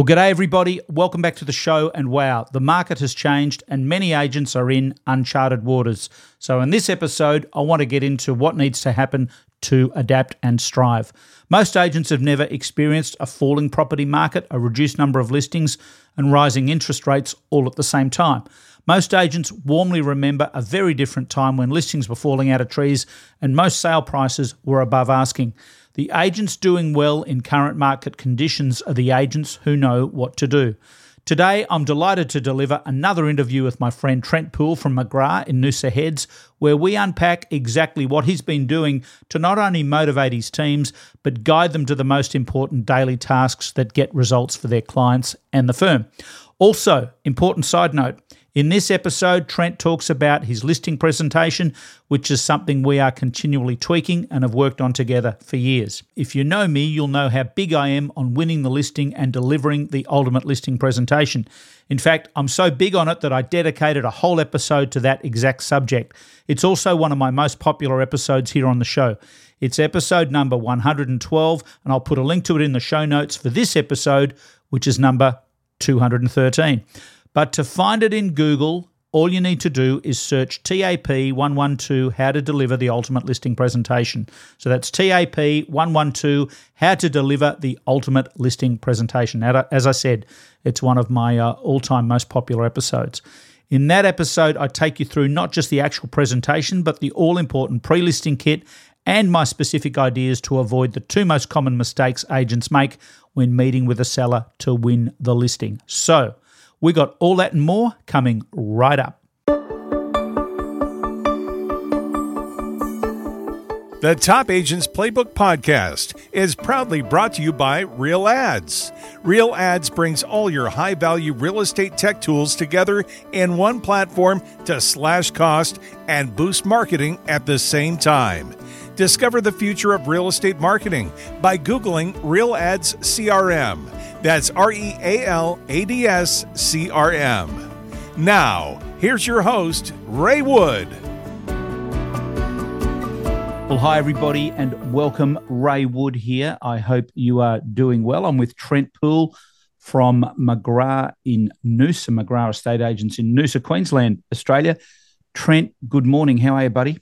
Well, g'day, everybody. Welcome back to the show. And wow, the market has changed and many agents are in uncharted waters. So, in this episode, I want to get into what needs to happen to adapt and strive. Most agents have never experienced a falling property market, a reduced number of listings, and rising interest rates all at the same time. Most agents warmly remember a very different time when listings were falling out of trees and most sale prices were above asking. The agents doing well in current market conditions are the agents who know what to do. Today, I'm delighted to deliver another interview with my friend Trent Poole from McGrath in Noosa Heads, where we unpack exactly what he's been doing to not only motivate his teams, but guide them to the most important daily tasks that get results for their clients and the firm. Also, important side note in this episode, Trent talks about his listing presentation, which is something we are continually tweaking and have worked on together for years. If you know me, you'll know how big I am on winning the listing and delivering the ultimate listing presentation. In fact, I'm so big on it that I dedicated a whole episode to that exact subject. It's also one of my most popular episodes here on the show. It's episode number 112, and I'll put a link to it in the show notes for this episode, which is number 213. But to find it in Google, all you need to do is search TAP 112 How to Deliver the Ultimate Listing Presentation. So that's TAP 112 How to Deliver the Ultimate Listing Presentation. As I said, it's one of my uh, all time most popular episodes. In that episode, I take you through not just the actual presentation, but the all important pre listing kit and my specific ideas to avoid the two most common mistakes agents make when meeting with a seller to win the listing. So, we got all that and more coming right up. The Top Agents Playbook podcast is proudly brought to you by Real Ads. Real Ads brings all your high value real estate tech tools together in one platform to slash cost and boost marketing at the same time. Discover the future of real estate marketing by Googling Real Ads CRM. That's R E A L A D S C R M. Now, here's your host, Ray Wood. Well, hi, everybody, and welcome. Ray Wood here. I hope you are doing well. I'm with Trent Poole from McGrath in Noosa, McGrath Estate Agents in Noosa, Queensland, Australia. Trent, good morning. How are you, buddy?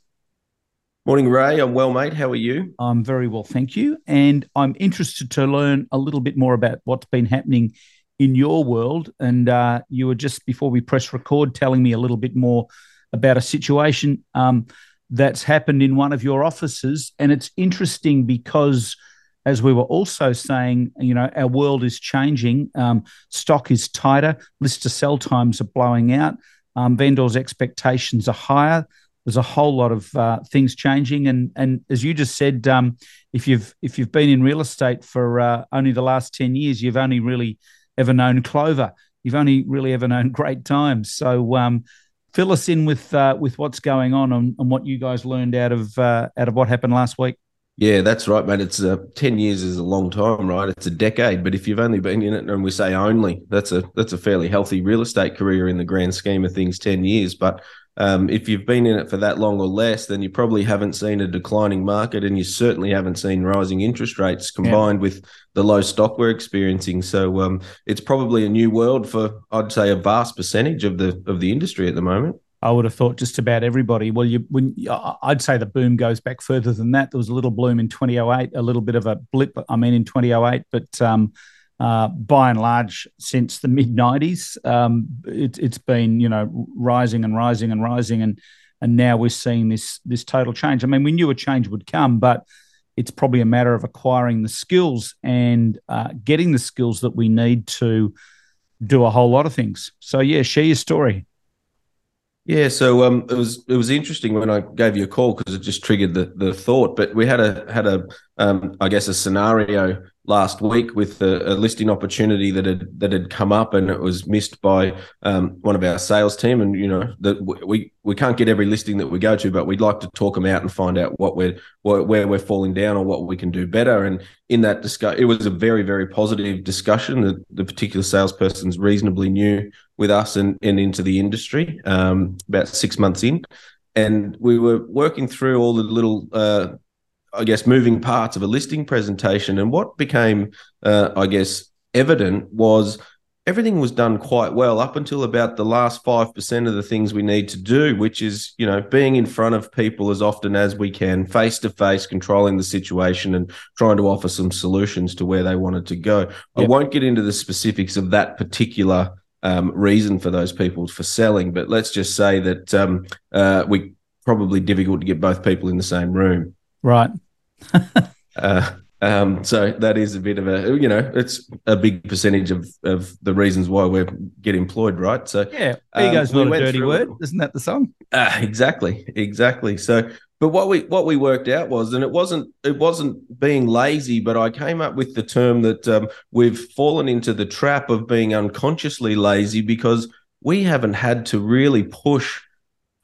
Morning, Ray. I'm well, mate. How are you? I'm very well, thank you. And I'm interested to learn a little bit more about what's been happening in your world. And uh, you were just before we press record telling me a little bit more about a situation um, that's happened in one of your offices. And it's interesting because, as we were also saying, you know, our world is changing. Um, stock is tighter, list to sell times are blowing out, um, vendors' expectations are higher there's a whole lot of uh, things changing, and and as you just said, um, if you've if you've been in real estate for uh, only the last ten years, you've only really ever known clover. You've only really ever known great times. So um, fill us in with uh, with what's going on and, and, what you guys learned out of uh, out of what happened last week. Yeah, that's right, mate. It's uh, ten years is a long time, right? It's a decade, but if you've only been in it, and we say only, that's a that's a fairly healthy real estate career in the grand scheme of things. Ten years, but um, if you've been in it for that long or less, then you probably haven't seen a declining market, and you certainly haven't seen rising interest rates combined yeah. with the low stock we're experiencing. So um, it's probably a new world for, I'd say, a vast percentage of the of the industry at the moment. I would have thought just about everybody. Well, you when I'd say the boom goes back further than that. There was a little bloom in 2008, a little bit of a blip. I mean, in 2008, but um, uh, by and large, since the mid '90s, um, it, has been you know rising and rising and rising, and and now we're seeing this this total change. I mean, we knew a change would come, but it's probably a matter of acquiring the skills and uh, getting the skills that we need to do a whole lot of things. So yeah, share your story. Yeah, so um, it was it was interesting when I gave you a call because it just triggered the the thought. But we had a had a um, I guess a scenario last week with a, a, listing opportunity that had that had come up and it was missed by um, one of our sales team. And you know that we we can't get every listing that we go to but we'd like to talk them out and find out what we're where we're falling down or what we can do better. And in that discussion it was a very very positive discussion that the particular salesperson's reasonably new with us and, and into the industry um, about six months in. And we were working through all the little uh, I guess, moving parts of a listing presentation. And what became, uh, I guess, evident was everything was done quite well up until about the last 5% of the things we need to do which is you know being in front of people as often as we can face to face controlling the situation and trying to offer some solutions to where they wanted to go yep. i won't get into the specifics of that particular um, reason for those people for selling but let's just say that um, uh, we probably difficult to get both people in the same room right uh, um, so that is a bit of a, you know, it's a big percentage of, of the reasons why we get employed, right? So yeah, ego's um, not a dirty word, isn't that the song? Uh, exactly, exactly. So, but what we what we worked out was, and it wasn't it wasn't being lazy, but I came up with the term that um, we've fallen into the trap of being unconsciously lazy because we haven't had to really push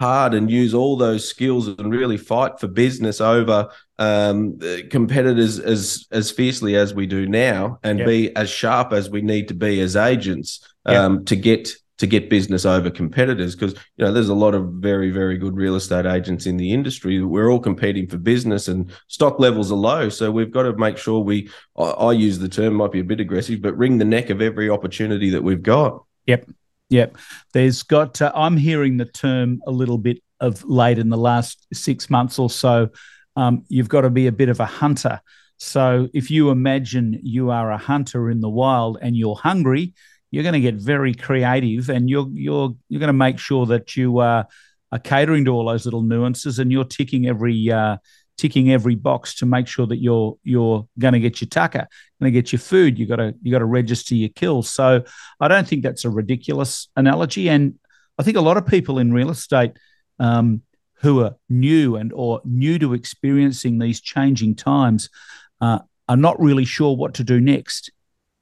hard and use all those skills and really fight for business over um, competitors as as fiercely as we do now, and yep. be as sharp as we need to be as agents um, yep. to get to get business over competitors. Because you know, there's a lot of very very good real estate agents in the industry. We're all competing for business, and stock levels are low. So we've got to make sure we. I, I use the term might be a bit aggressive, but wring the neck of every opportunity that we've got. Yep. Yep. There's got, uh, I'm hearing the term a little bit of late in the last six months or so um, you've got to be a bit of a hunter. So if you imagine you are a hunter in the wild and you're hungry, you're going to get very creative, and you're you're you're going to make sure that you uh, are catering to all those little nuances, and you're ticking every uh, ticking every box to make sure that you're you're going to get your tucker, going to get your food. You got to you got to register your kills. So I don't think that's a ridiculous analogy, and I think a lot of people in real estate um, who are new and or new to experiencing these changing times uh, are not really sure what to do next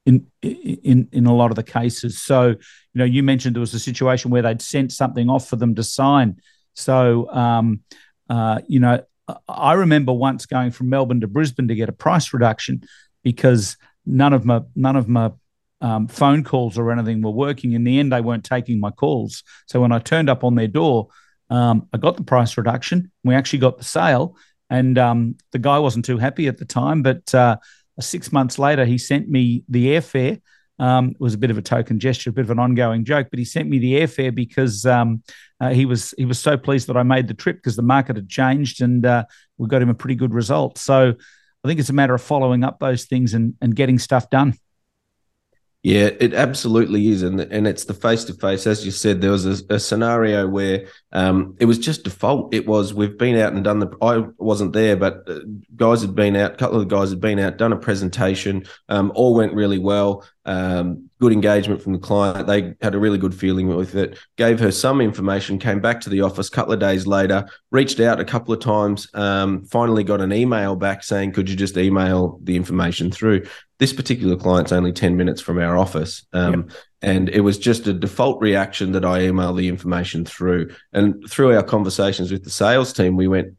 in in in a lot of the cases. So, you know, you mentioned there was a situation where they'd sent something off for them to sign. So, um, uh, you know, I remember once going from Melbourne to Brisbane to get a price reduction because none of my none of my um, phone calls or anything were working. In the end, they weren't taking my calls. So when I turned up on their door, um, I got the price reduction. We actually got the sale, and um, the guy wasn't too happy at the time. But uh, six months later, he sent me the airfare. Um, it was a bit of a token gesture, a bit of an ongoing joke, but he sent me the airfare because um, uh, he was he was so pleased that I made the trip because the market had changed and uh, we got him a pretty good result. So I think it's a matter of following up those things and, and getting stuff done. Yeah, it absolutely is, and and it's the face to face. As you said, there was a, a scenario where um, it was just default. It was we've been out and done the. I wasn't there, but uh, guys had been out. A couple of the guys had been out, done a presentation. Um, all went really well. Um, good engagement from the client. They had a really good feeling with it. Gave her some information. Came back to the office a couple of days later. Reached out a couple of times. Um, finally got an email back saying, "Could you just email the information through?" This particular client's only 10 minutes from our office. Um, yep. And it was just a default reaction that I email the information through. And through our conversations with the sales team, we went,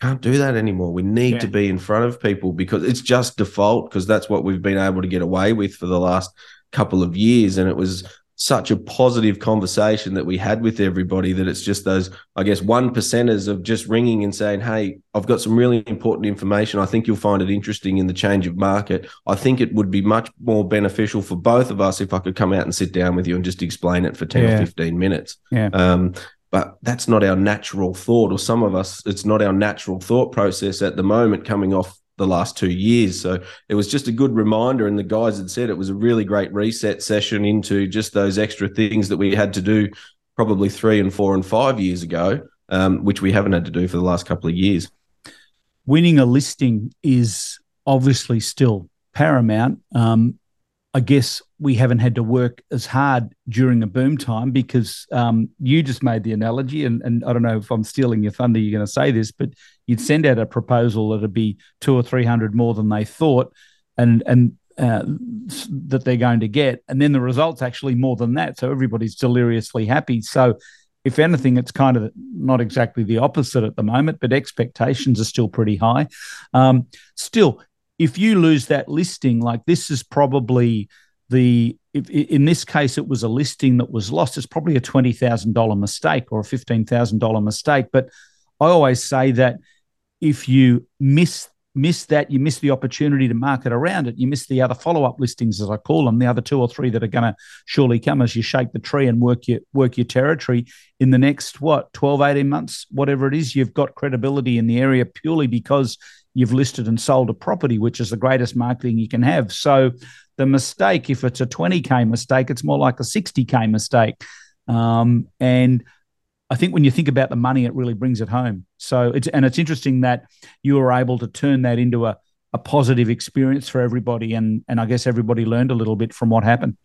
can't do that anymore. We need yeah. to be in front of people because it's just default because that's what we've been able to get away with for the last couple of years. And it was such a positive conversation that we had with everybody that it's just those, I guess, one percenters of just ringing and saying, Hey, I've got some really important information. I think you'll find it interesting in the change of market. I think it would be much more beneficial for both of us if I could come out and sit down with you and just explain it for 10 yeah. or 15 minutes. Yeah. Um, but that's not our natural thought, or some of us, it's not our natural thought process at the moment coming off the last two years. So it was just a good reminder. And the guys had said it was a really great reset session into just those extra things that we had to do probably three and four and five years ago, um, which we haven't had to do for the last couple of years. Winning a listing is obviously still paramount. Um, I guess we haven't had to work as hard during a boom time because um, you just made the analogy, and, and I don't know if I'm stealing your thunder, you're going to say this, but you'd send out a proposal that'd be two or three hundred more than they thought, and and uh, that they're going to get, and then the results actually more than that. So everybody's deliriously happy. So if anything, it's kind of not exactly the opposite at the moment, but expectations are still pretty high. Um, still, if you lose that listing, like this is probably the if, in this case it was a listing that was lost. It's probably a twenty thousand dollar mistake or a fifteen thousand dollar mistake. But I always say that if you miss miss that, you miss the opportunity to market around it. You miss the other follow up listings, as I call them, the other two or three that are going to surely come as you shake the tree and work your work your territory in the next what 12, 18 months, whatever it is. You've got credibility in the area purely because you've listed and sold a property, which is the greatest marketing you can have. So the mistake, if it's a 20k mistake, it's more like a 60k mistake. Um, and I think when you think about the money, it really brings it home. So it's and it's interesting that you were able to turn that into a, a positive experience for everybody, and and I guess everybody learned a little bit from what happened.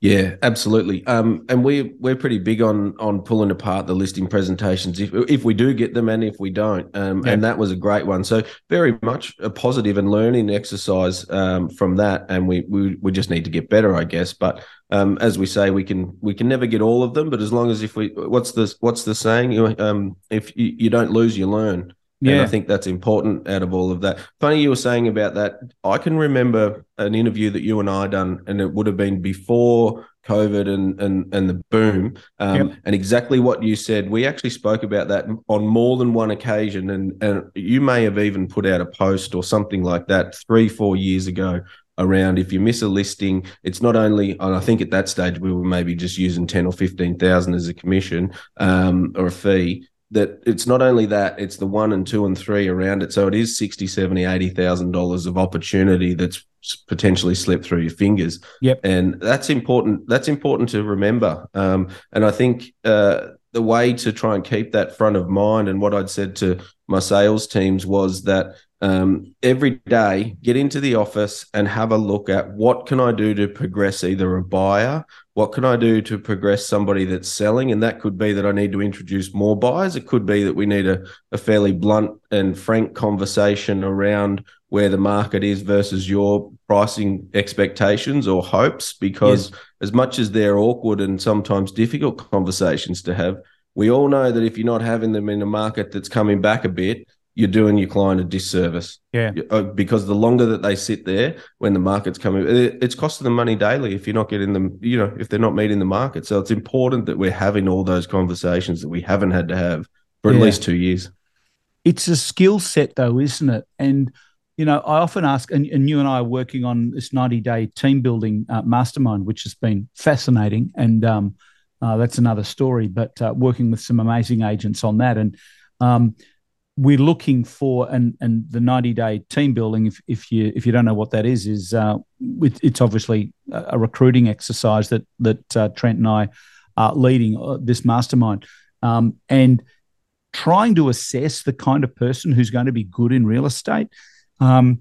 Yeah, absolutely. Um, and we we're pretty big on on pulling apart the listing presentations if if we do get them and if we don't. Um, yeah. and that was a great one. So very much a positive and learning exercise um, from that. And we, we we just need to get better, I guess. But um, as we say, we can we can never get all of them. But as long as if we what's the what's the saying? Um, if you, you don't lose, you learn. Yeah. And I think that's important out of all of that. Funny you were saying about that. I can remember an interview that you and I done, and it would have been before COVID and and and the boom. Um, yep. And exactly what you said. We actually spoke about that on more than one occasion, and and you may have even put out a post or something like that three, four years ago around if you miss a listing, it's not only, and I think at that stage we were maybe just using 10 or 15,000 as a commission um, or a fee that it's not only that it's the one and two and three around it. So it is 60 70 80,000 dollars of opportunity that's potentially slipped through your fingers. Yep. And that's important that's important to remember. Um, and i think uh, the way to try and keep that front of mind and what i'd said to my sales teams was that um, every day get into the office and have a look at what can i do to progress either a buyer what can i do to progress somebody that's selling and that could be that i need to introduce more buyers it could be that we need a, a fairly blunt and frank conversation around where the market is versus your pricing expectations or hopes because yes. as much as they're awkward and sometimes difficult conversations to have we all know that if you're not having them in a market that's coming back a bit you're doing your client a disservice. Yeah. Uh, because the longer that they sit there when the market's coming, it's costing them money daily if you're not getting them, you know, if they're not meeting the market. So it's important that we're having all those conversations that we haven't had to have for yeah. at least two years. It's a skill set, though, isn't it? And, you know, I often ask, and, and you and I are working on this 90 day team building uh, mastermind, which has been fascinating. And um, uh, that's another story, but uh, working with some amazing agents on that. And, um, we're looking for and and the 90 day team building if, if you if you don't know what that is is uh, it, it's obviously a recruiting exercise that that uh, Trent and I are leading uh, this mastermind. Um, and trying to assess the kind of person who's going to be good in real estate um,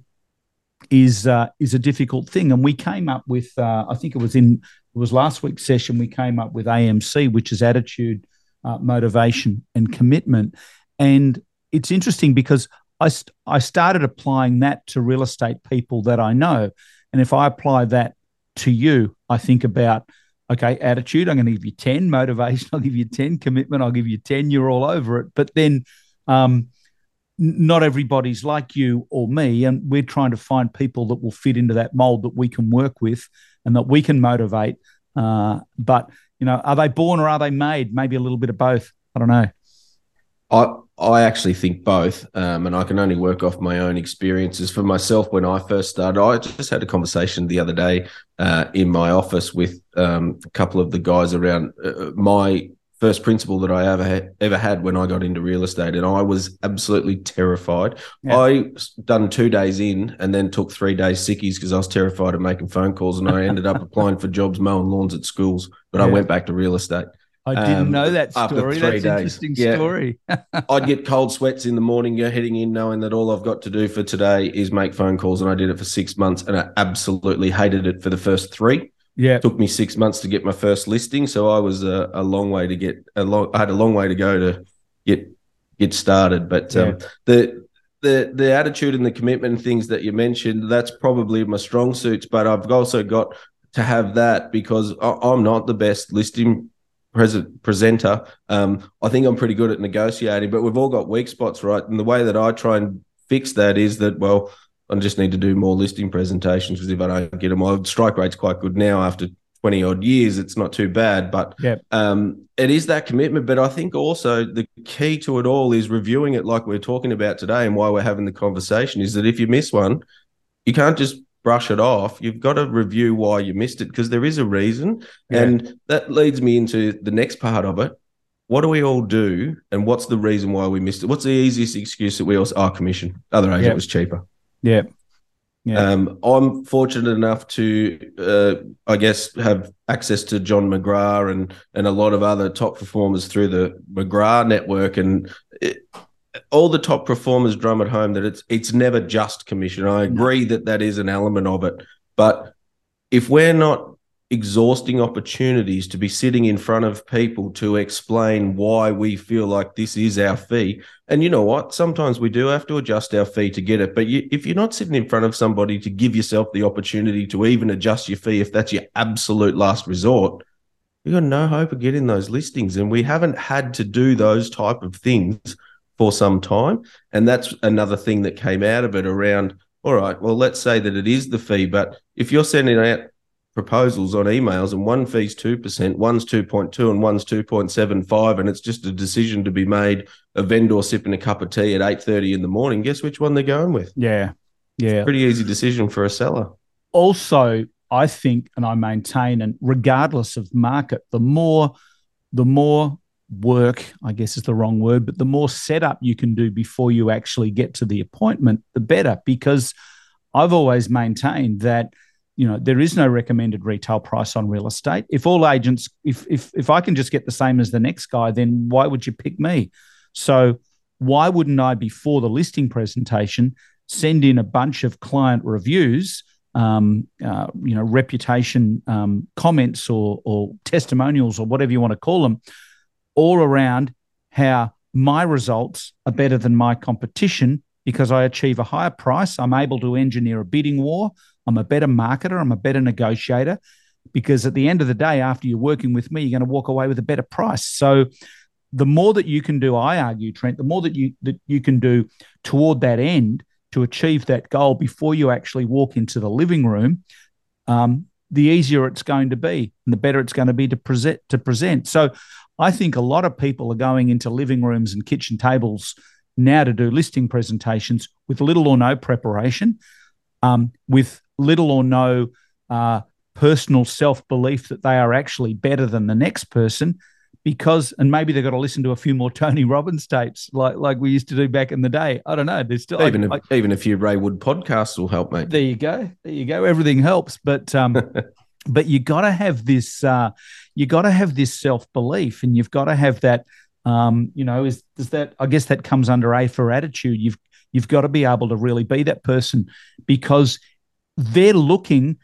is uh, is a difficult thing. And we came up with uh, I think it was in it was last week's session we came up with AMC which is attitude uh, motivation and commitment. And it's interesting because I, I started applying that to real estate people that I know. And if I apply that to you, I think about, okay, attitude, I'm going to give you 10, motivation, I'll give you 10, commitment, I'll give you 10, you're all over it. But then um, not everybody's like you or me. And we're trying to find people that will fit into that mold that we can work with and that we can motivate. Uh, but, you know, are they born or are they made? Maybe a little bit of both. I don't know. I I actually think both, um, and I can only work off my own experiences. For myself, when I first started, I just had a conversation the other day uh, in my office with um, a couple of the guys around uh, my first principle that I ever had, ever had when I got into real estate, and I was absolutely terrified. Yeah. I done two days in, and then took three days sickies because I was terrified of making phone calls, and I ended up applying for jobs mowing lawns at schools. But yeah. I went back to real estate. I didn't um, know that story. That's days. interesting yeah. story. I'd get cold sweats in the morning, you're heading in, knowing that all I've got to do for today is make phone calls, and I did it for six months, and I absolutely hated it for the first three. Yeah, it took me six months to get my first listing, so I was a, a long way to get a long. I had a long way to go to get get started, but um, the the the attitude and the commitment and things that you mentioned that's probably my strong suits but i've also got to have that because i'm not the best listing presenter. Um, I think I'm pretty good at negotiating, but we've all got weak spots, right? And the way that I try and fix that is that, well, I just need to do more listing presentations because if I don't get them, my strike rate's quite good now after 20 odd years, it's not too bad. But Yep. um, it is that commitment. But I think also the key to it all is reviewing it like we're talking about today and why we're having the conversation is that if you miss one, you can't just brush it off. You've got to review why you missed it because there is a reason. Yeah. And that leads me into the next part of it. What do we all do? And what's the reason why we missed it? What's the easiest excuse that we all our commission? Other agent Yep. was cheaper. Yeah. Yeah. Um, I'm fortunate enough to, uh, I guess, have access to John McGrath and and a lot of other top performers through the McGrath network, and it, all the top performers drum at home that it's it's never just commission. I agree that that is an element of it, but if we're not exhausting opportunities to be sitting in front of people to explain why we feel like this is our fee. And you know what? Sometimes we do have to adjust our fee to get it. But you, if you're not sitting in front of somebody to give yourself the opportunity to even adjust your fee, if that's your absolute last resort, you've got no hope of getting those listings. And we haven't had to do those type of things for some time. And that's another thing that came out of it around, all right, well, let's say that it is the fee, but if you're sending out proposals on emails and one fee's 2%, one's 2.2 and one's 2.75 and it's just a decision to be made a vendor sipping a cup of tea at 8.30 in the morning, guess which one they're going with? yeah. Yeah. Pretty easy decision for a seller. also I think and I maintain and regardless of market the more the more work I guess is the wrong word but the more setup you can do before you actually get to the appointment the better. Because I've always maintained that you know there is no recommended retail price on real estate. If all agents if if if I can just get the same as the next guy then why would you pick me? So why wouldn't I before the listing presentation send in a bunch of client reviews um, uh, you know, reputation um, comments or, or testimonials or whatever you want to call them, all around how my results are better than my competition because I achieve a higher price. I'm able to engineer a bidding war. I'm a better marketer. I'm a better negotiator because at the end of the day, after you're working with me, you're going to walk away with a better price. So the more that you can do, I argue, Trent, the more that you that you can do toward that end to achieve that goal before you actually walk into the living room, um, the easier it's going to be and the better it's going to be to present to present. So I think a lot of people are going into living rooms and kitchen tables now to do listing presentations with little or no preparation, um, with little or no uh, personal self belief that they are actually better than the next person. Because and maybe they've got to listen to a few more Tony Robbins tapes like like we used to do back in the day. I don't know. There's still Even, I- a, even a few Ray Wood podcasts will help, mate. there you go. There you go. Everything helps, but um, but you got to have this. Uh, you got to have this self belief, and you've got to have that. Um, you know, is does that? I guess that comes under A for attitude. You've you've got to be able to really be that person because they're looking.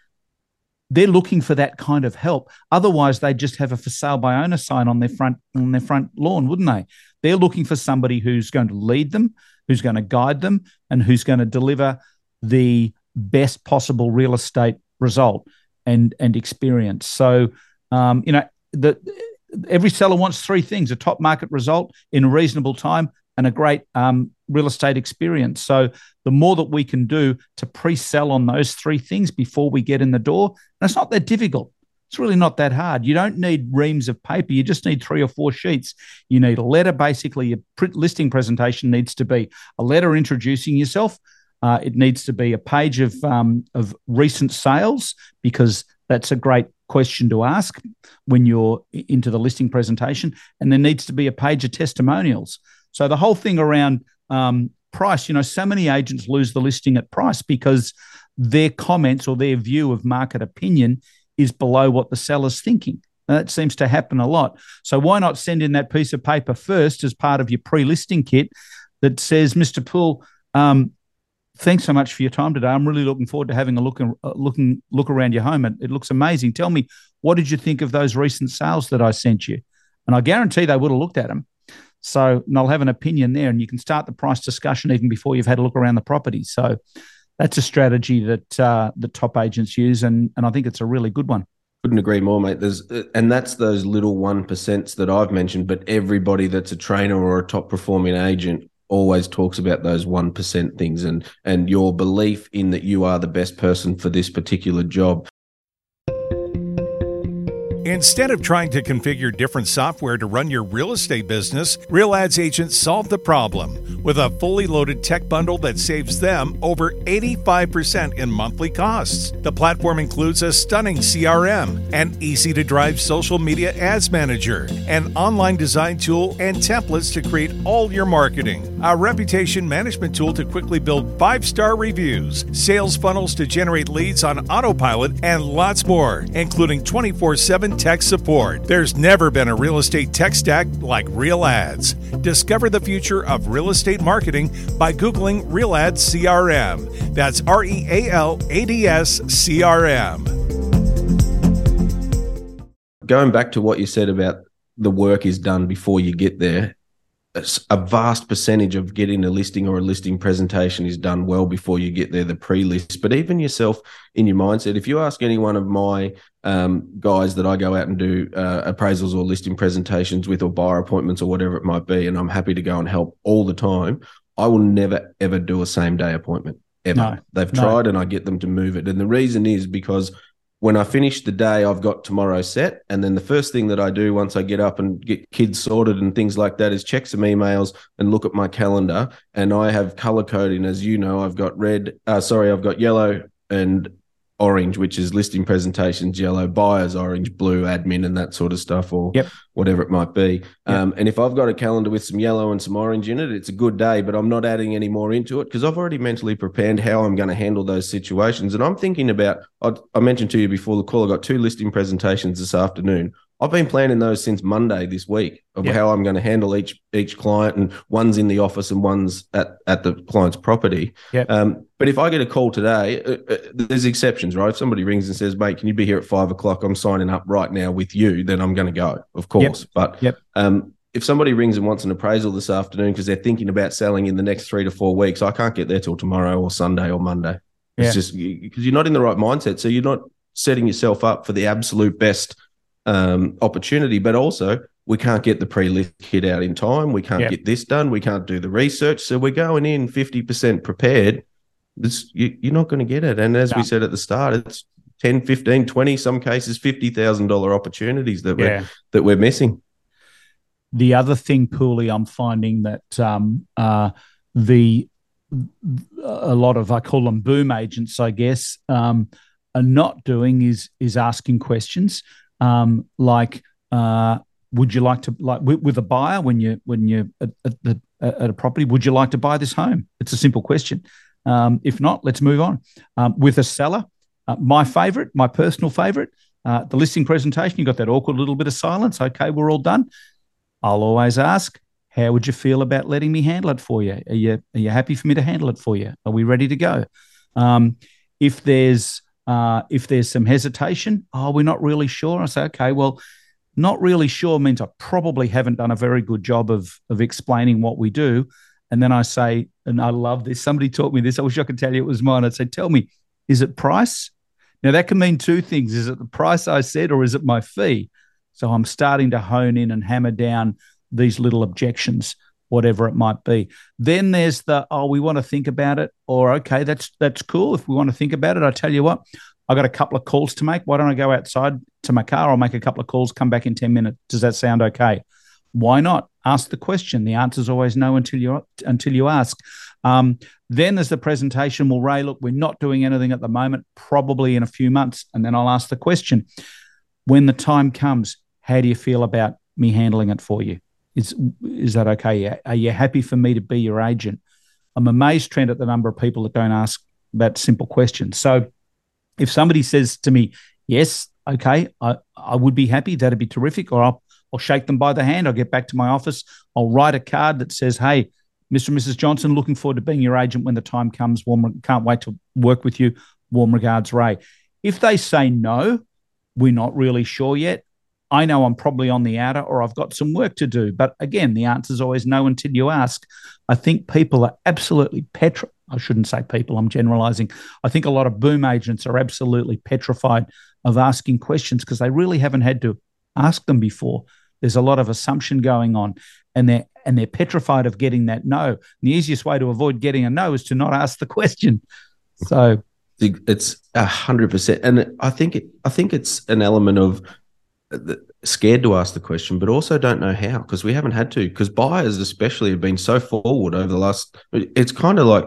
They're looking for that kind of help. Otherwise, they'd just have a for sale by owner sign on their front on their front lawn, wouldn't they? They're looking for somebody who's going to lead them, who's going to guide them, and who's going to deliver the best possible real estate result and and experience. So, um, you know, the every seller wants three things: a top market result in a reasonable time and a great um, real estate experience. So, the more that we can do to pre-sell on those three things before we get in the door, and it's not that difficult. It's really not that hard. You don't need reams of paper. You just need three or four sheets. You need a letter. Basically, your listing presentation needs to be a letter introducing yourself. Uh, it needs to be a page of um, of recent sales because that's a great question to ask when you're into the listing presentation. And there needs to be a page of testimonials. So the whole thing around um, price, you know, so many agents lose the listing at price because their comments or their view of market opinion is below what the seller's thinking. And that seems to happen a lot. So why not send in that piece of paper first as part of your pre-listing kit that says, Mr. Poole, um, thanks so much for your time today. I'm really looking forward to having a look and uh, looking look around your home. It, it looks amazing. Tell me, what did you think of those recent sales that I sent you? And I guarantee they would have looked at them. So and they'll have an opinion there, and you can start the price discussion even before you've had a look around the property. So that's a strategy that uh, the top agents use, and and I think it's a really good one. Couldn't agree more, mate. There's and that's those little one percents that I've mentioned, but everybody that's a trainer or a top performing agent always talks about those one percent things and and your belief in that you are the best person for this particular job. Instead of trying to configure different software to run your real estate business, Real Ads agents solve the problem with a fully loaded tech bundle that saves them over 85% in monthly costs. The platform includes a stunning CRM, an easy to drive social media ads manager, an online design tool, and templates to create all your marketing, a reputation management tool to quickly build five star reviews, sales funnels to generate leads on autopilot, and lots more, including 24 7 tech support. There's never been a real estate tech stack like Real Ads. Discover the future of real estate marketing by Googling Real Ads CRM. That's R E A L A D S CRM. Going back to what you said about the work is done before you get there, a vast percentage of getting a listing or a listing presentation is done well before you get there, the pre-list. But even yourself in your mindset, if you ask any one of my um, guys that I go out and do uh, appraisals or listing presentations with, or buyer appointments or whatever it might be, and I'm happy to go and help all the time, I will never ever do a same day appointment ever. No, They've no. tried, and I get them to move it, and the reason is because when I finish the day, I've got tomorrow set. And then the first thing that I do once I get up and get kids sorted and things like that is check some emails and look at my calendar. And I have color coding, as you know, I've got red, uh, sorry, I've got yellow and orange, which is listing presentations, yellow, buyers, orange, blue, admin, and that sort of stuff, or yep. whatever it might be. Yep. Um, and if I've got a calendar with some yellow and some orange in it, it's a good day, but I'm not adding any more into it because I've already mentally prepared how I'm going to handle those situations. And I'm thinking about, I, I mentioned to you before the call, I got two listing presentations this afternoon. I've been planning those since Monday this week of yep. how I'm going to handle each each client, and one's in the office and one's at, at the client's property. Yep. Um, but if I get a call today, uh, uh, there's exceptions, right? If somebody rings and says, "Mate, can you be here at five o'clock? I'm signing up right now with you," then I'm going to go, of course. Yep. But yep. Um, if somebody rings and wants an appraisal this afternoon because they're thinking about selling in the next three to four weeks, I can't get there till tomorrow or Sunday or Monday. It's yeah. just because you're not in the right mindset, so you're not setting yourself up for the absolute best um, opportunity, but also we can't get the pre-list kit out in time. We can't yep. get this done. We can't do the research. So we're going in 50% prepared. This, you, are not going to get it. And as no. we said at the start, it's 10, 15, 20, some cases $50,000 opportunities that we're, that we're missing. The other thing, Pooley, I'm finding that um, uh, the a lot of I call them boom agents, I guess, um, are not doing is is asking questions um, like uh, would you like to like with, with, a buyer when you when you're at, at, the, at a property would you like to buy this home? It's a simple question. Um, if not let's move on. Um, with a seller uh, my favorite my personal favorite uh, the listing presentation you got that awkward little bit of silence. Okay we're all done. I'll always ask how would you feel about letting me handle it for you? Are you are you happy for me to handle it for you? Are we ready to go? Um, if there's uh, if there's some hesitation, oh, we're not really sure. I say, okay, well, not really sure means I probably haven't done a very good job of of explaining what we do. And then I say, and I love this. Somebody taught me this. I wish I could tell you it was mine. I'd say, tell me, is it price? Now that can mean two things. Is it the price I said, or is it my fee? So I'm starting to hone in and hammer down these little objections whatever it might be. Then there's the oh, we want to think about it, or okay, that's that's cool. If we want to think about it, I tell you what, I got a couple of calls to make. Why don't I go outside to my car? I'll make a couple of calls, come back in ten minutes. Does that sound okay? Why not? Ask the question. The answer's always no until you until you ask. Um, then there's the presentation. Well, Ray, look, we're not doing anything at the moment. Probably in a few months, and then I'll ask the question. When the time comes, how do you feel about me handling it for you? Is is that okay? Are you happy for me to be your agent? I'm amazed, Trent, at the number of people that don't ask that simple question. So, if somebody says to me, "Yes, okay, I, I would be happy," that'd be terrific. Or I'll I'll shake them by the hand. I'll get back to my office. I'll write a card that says, "Hey, Mr. and Mrs. Johnson, looking forward to being your agent when the time comes. Warm, can't wait to work with you. Warm regards, Ray." If they say no, we're not really sure yet. I know I'm probably on the outer or I've got some work to do. But again, the answer is always no until you ask. I think people are absolutely petrified. I shouldn't say people, I'm generalizing. I think a lot of boom agents are absolutely petrified of asking questions because they really haven't had to ask them before. There's a lot of assumption going on and they're and they're petrified of getting that no. the easiest way to avoid getting a no is to not ask the question. So it's a hundred percent. And I think it, I think it's an element of scared to ask the question, but also don't know how because we haven't had to. Because buyers, especially, have been so forward over the last. It's kind of like,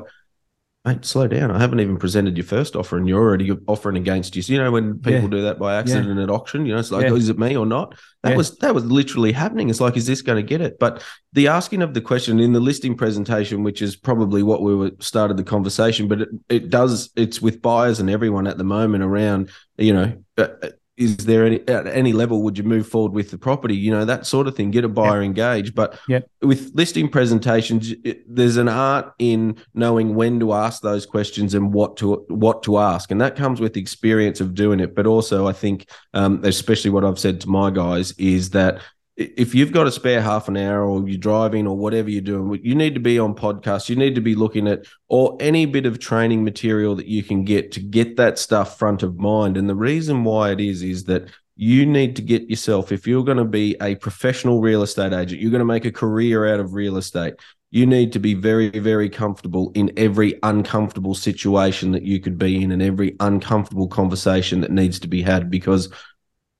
mate, slow down. I haven't even presented your first offer, and you're already offering against you. So you know when people yeah. do that by accident yeah. at auction, you know, it's like, yeah. oh, is it me or not? That was that was literally happening. It's like, is this going to get it? But the asking of the question in the listing presentation, which is probably what we were started the conversation, but it, it does. It's with buyers and everyone at the moment around. You know. Uh, is there any at any level would you move forward with the property you know that sort of thing get a buyer yep. engaged but yep. with listing presentations it, there's an art in knowing when to ask those questions and what to what to ask and that comes with experience of doing it but also i think um, especially what i've said to my guys is that if you've got a spare half an hour or you're driving or whatever you're doing, you need to be on podcasts. You need to be looking at or any bit of training material that you can get to get that stuff front of mind. And the reason why it is is that you need to get yourself, if you're going to be a professional real estate agent, you're going to make a career out of real estate. You need to be very, very comfortable in every uncomfortable situation that you could be in and every uncomfortable conversation that needs to be had because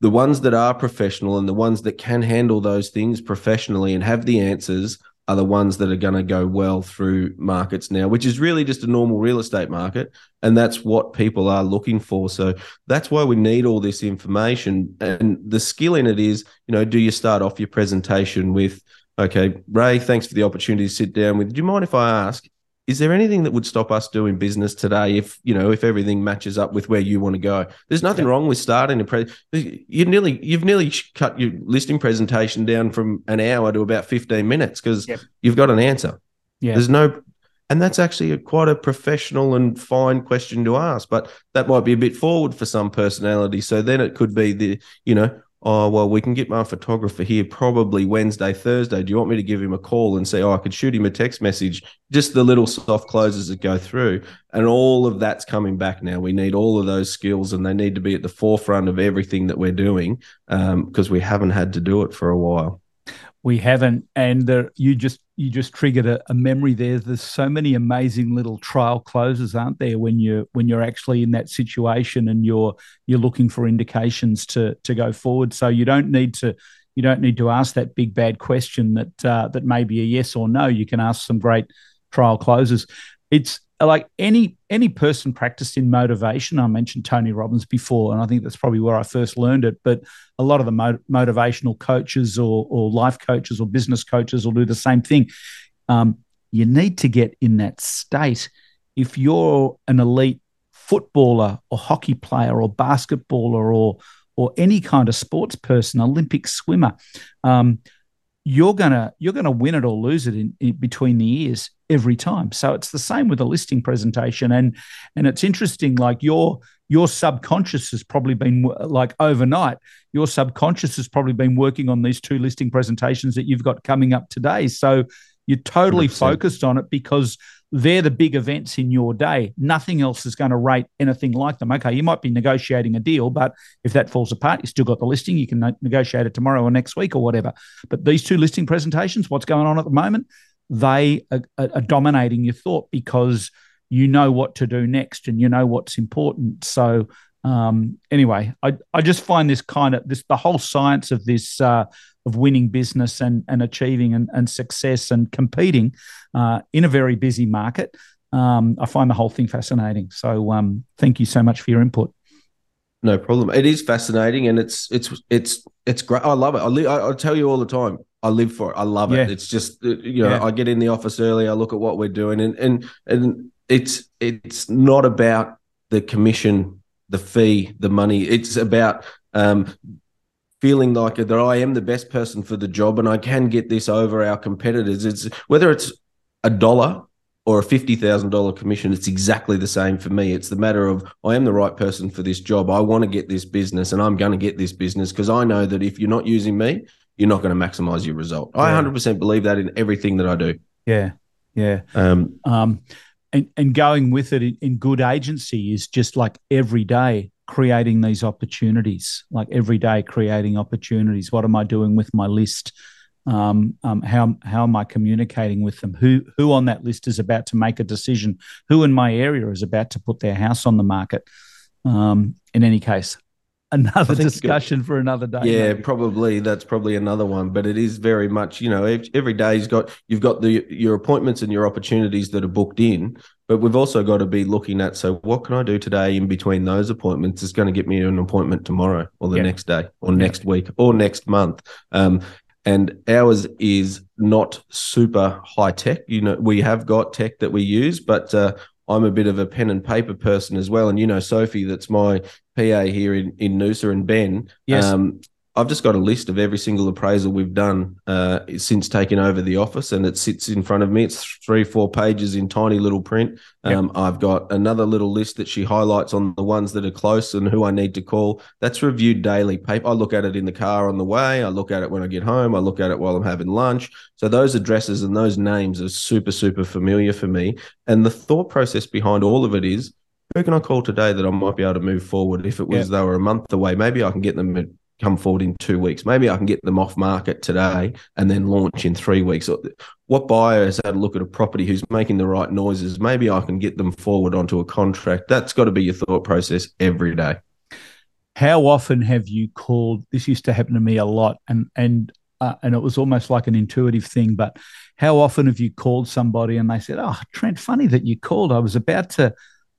the ones that are professional and the ones that can handle those things professionally and have the answers are the ones that are going to go well through markets now, which is really just a normal real estate market. And that's what people are looking for. So that's why we need all this information. And the skill in it is, you know, do you start off your presentation with, okay, Ray, thanks for the opportunity to sit down with. Do you mind if I ask, is there anything that would stop us doing business today if you know if everything matches up with where you want to go? There's nothing wrong with starting a pre you nearly you've nearly cut your listing presentation down from an hour to about 15 minutes because yep. you've got an answer. Yeah. There's no and that's actually a, quite a professional and fine question to ask but that might be a bit forward for some personality so then it could be the you know oh well we can get my photographer here probably wednesday thursday. Do you want me to give him a call and say oh i could shoot him a text message? Just the little soft closes that go through. And all of that's coming back now. We need all of those skills and they need to be at the forefront of everything that we're doing because um, we haven't had to do it for a while we haven't and there, you just you just triggered a, a, memory there. There's so many amazing little trial closes aren't there when you when you're actually in that situation and you're you're looking for indications to to go forward. So you don't need to you don't need to ask that big bad question that uh, that may be a yes or no. You can ask some great trial closes. It's like any any person practiced in motivation i mentioned tony robbins before and i think that's probably where i first learned it but a lot of the mo- motivational coaches or, or life coaches or business coaches will do the same thing. Um, you need to get in that state. If you're an elite footballer or hockey player or basketballer or or any kind of sports person olympic swimmer um, you're gonna you're gonna win it or lose it in, in, between the ears every time. So it's the same with a listing presentation, and and it's interesting. Like your your subconscious has probably been like overnight. Your subconscious has probably been working on these two listing presentations that you've got coming up today. So you're totally 100%. focused on it because they're the big events in your day. Nothing else is going to rate anything like them. Okay, you might be negotiating a deal, but if that falls apart, you still got the listing. You can negotiate it tomorrow or next week or whatever. But these two listing presentations, what's going on at the moment, they are, are dominating your thought because you know what to do next and you know what's important. So um, anyway, I, I just find this kind of this the whole science of this uh, of winning business and and achieving and, and success and competing uh, in a very busy market. Um, I find the whole thing fascinating. So um, thank you so much for your input. No problem. It is fascinating, and it's it's it's it's great. I love it. I, li- I, I tell you all the time. I live for it. I love it. Yeah. It's just uh, you know, yeah. I get in the office early. I look at what we're doing, and and and it's it's not about the commission, the fee, the money. It's about um, feeling like that I am the best person for the job and I can get this over our competitors. It's whether it's a dollar or a fifty thousand dollar commission, it's exactly the same for me. It's the matter of I am the right person for this job. I want to get this business, and I'm going to get this business because I know that if you're not using me, you're not going to maximize your result. Yeah. I 100% believe that in everything that I do. Yeah, yeah. Um, um, and and going with it in, in good agency is just like every day creating these opportunities, like every day creating opportunities. What am I doing with my list? Um, um, how how am I communicating with them? Who who on that list is about to make a decision? Who in my area is about to put their house on the market? Um, in any case, another discussion for another day. Yeah, maybe. probably that's probably another one. But it is very much, you know, every day you've got you've got the your appointments and your opportunities that are booked in. But we've also got to be looking at so what can I do today in between those appointments is going to get me an appointment tomorrow or the next day or next week or next month. Um, and ours is not super high tech. You know, we have got tech that we use, but uh, I'm a bit of a pen and paper person as well. And you know, Sophie, that's my PA here in in Noosa, and Ben. Yes. Um, I've just got a list of every single appraisal we've done uh, since taking over the office, and it sits in front of me. It's three, four pages in tiny little print. Um, yep. I've got another little list that she highlights on the ones that are close and who I need to call. That's reviewed daily. Paper. I look at it in the car on the way. I look at it when I get home. I look at it while I'm having lunch. So those addresses and those names are super, super familiar for me. And the thought process behind all of it is who can I call today that I might be able to move forward? If it was they were a month away, maybe I can get them come forward in two weeks. Maybe I can get them off market today and then launch in three weeks. What buyer has had a look at a property who's making the right noises? Maybe I can get them forward onto a contract. That's got to be your thought process every day. How often have you called? This used to happen to me a lot, and and uh, and it was almost like an intuitive thing. But how often have you called somebody and they said, "Oh, Trent, funny that you called. I was about to."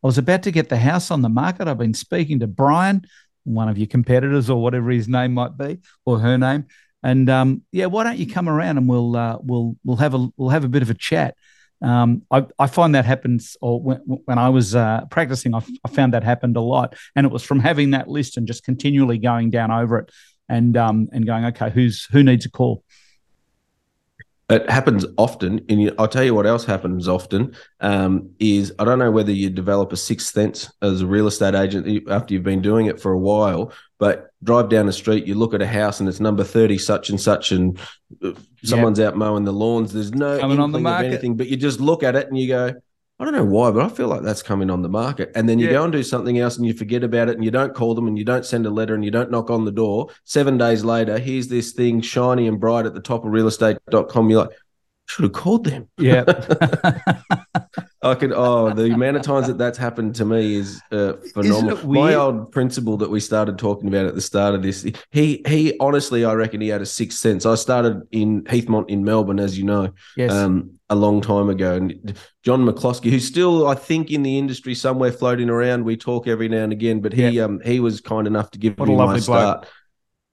I was about to get the house on the market. I've been speaking to Brian one of your competitors or whatever his name might be or her name. And um, yeah, why don't you come around and we'll uh, we'll we'll have a we'll have a bit of a chat. Um, I, I find that happens, or when, when I was uh, practicing, I, I found that happened a lot, and it was from having that list and just continually going down over it, and um, and going, okay, who's who needs a call, it happens often and i'll tell you what else happens often um, is i don't know whether you develop a sixth sense as a real estate agent after you've been doing it for a while but drive down the street you look at a house and it's number 30 such and such and uh, someone's yep. out mowing the lawns there's no Coming on the market. anything but you just look at it and you go I don't know why, but I feel like that's coming on the market. And then you yeah. go and do something else and you forget about it and you don't call them and you don't send a letter and you don't knock on the door. Seven days later, here's this thing shiny and bright at the top of realestate.com. You're like, should have called them. Yeah. I could. Oh, the amount of times that that's happened to me is uh, phenomenal. My old principal that we started talking about at the start of this, he he honestly, I reckon he had a sixth sense. I started in Heathmont in Melbourne, as you know, yes. um, a long time ago, and John McCloskey, who's still, I think, in the industry somewhere floating around. We talk every now and again, but he yeah. um he was kind enough to give what me my start. Bloke.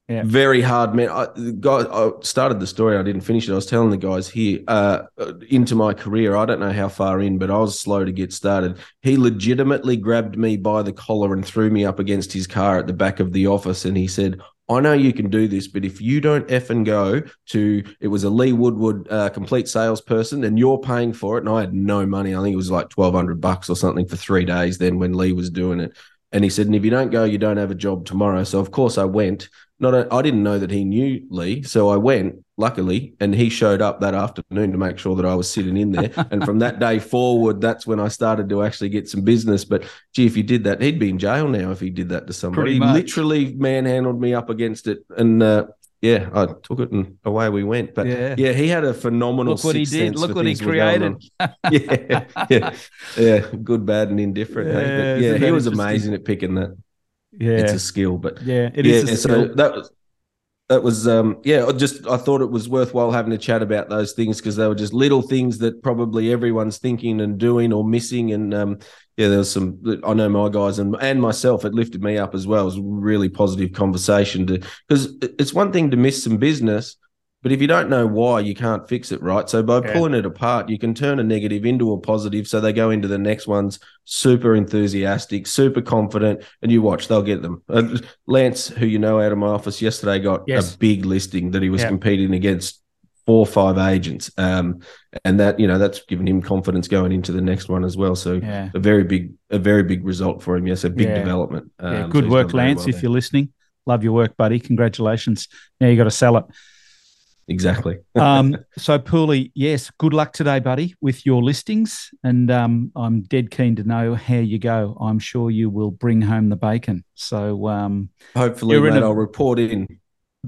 Yeah. Very hard man. I, guy, I started the story. I didn't finish it. I was telling the guys here uh, into my career. I don't know how far in, but I was slow to get started. He legitimately grabbed me by the collar and threw me up against his car at the back of the office, and he said, I know you can do this, but if you don't F and go to, it was a Lee Woodward uh, complete salesperson and you're paying for it. And I had no money. I think it was like 1200 bucks or something for three days then when Lee was doing it. And he said, and if you don't go, you don't have a job tomorrow. So of course I went not a, I didn't know that he knew Lee, so I went luckily, and he showed up that afternoon to make sure that I was sitting in there. and from that day forward, that's when I started to actually get some business. But gee, if he did that, he'd be in jail now if he did that to somebody. He literally manhandled me up against it, and uh, yeah, I took it and away we went. But yeah, yeah he had a phenomenal. Look what he did. Look what he created. yeah, yeah, yeah. Good, bad, and indifferent. Yeah, hey? yeah he was amazing at picking that yeah, it's a skill. But yeah, it yeah, is. so that was that was um yeah. Just I thought it was worthwhile having a chat about those things because they were just little things that probably everyone's thinking and doing or missing. And um yeah, there was some. I know my guys and and myself. It lifted me up as well. It was a really positive conversation to because it's one thing to miss some business but if you don't know why, you can't fix it, right? So by yeah. pulling it apart, you can turn a negative into a positive. So they go into the next ones super enthusiastic, super confident, and you watch, they'll get them. Uh, Lance, who you know out of my office yesterday, got yes. a big listing that he was yeah. competing against four or five agents. Um, and that, you know, that's given him confidence going into the next one as well. So yeah. a very big, a very big result for him. Yes, a big development. Um, good so work, Lance, well if there. you're listening. Love your work, buddy. Congratulations. Now you got to sell it. Exactly. um, so, Pooley, yes, good luck today, buddy, with your listings. And um, I'm dead keen to know how you go. I'm sure you will bring home the bacon. So, um, hopefully, mate, a, I'll report in.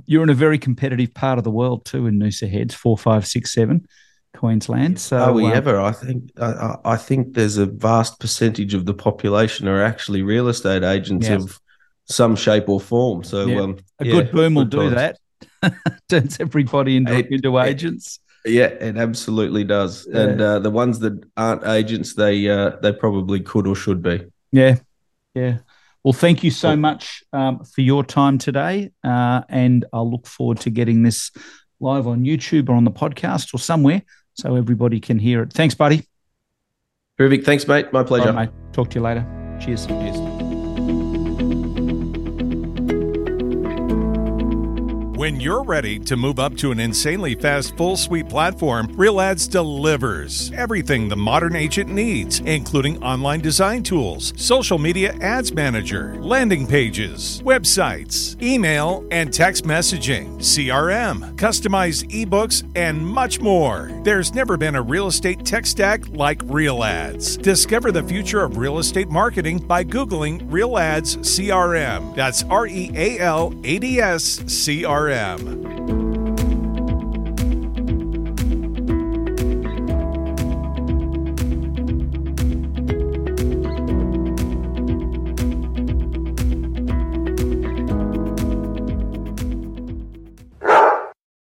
You're in a very competitive part of the world, too, in Noosa Heads, four, five, six, seven. Queensland. So are we uh, ever? I think I, I, think there's a vast percentage of the population are actually real estate agents of some shape or form. So Yeah. um, A yeah, good boom will do times. that. Turns everybody into, It- into it- agents. Yeah, it absolutely does. Yeah. And uh, the ones that aren't agents, they uh, they probably could or should be. Yeah, yeah. Well, thank you so much um, for your time today, uh, and I'll look forward to getting this live on YouTube or on the podcast or somewhere so everybody can hear it. Thanks, buddy. Terrific. Thanks, mate. My pleasure. right, mate. Talk to you later. Cheers. Cheers. When you're ready to move up to an insanely fast full suite platform, Real Ads delivers everything the modern agent needs, including online design tools, social media ads manager, landing pages, websites, email and text messaging, CRM, customized ebooks, and much more. There's never been a real estate tech stack like Real Ads. Discover the future of real estate marketing by Googling Real Ads CRM. That's R E A L A D S CRM.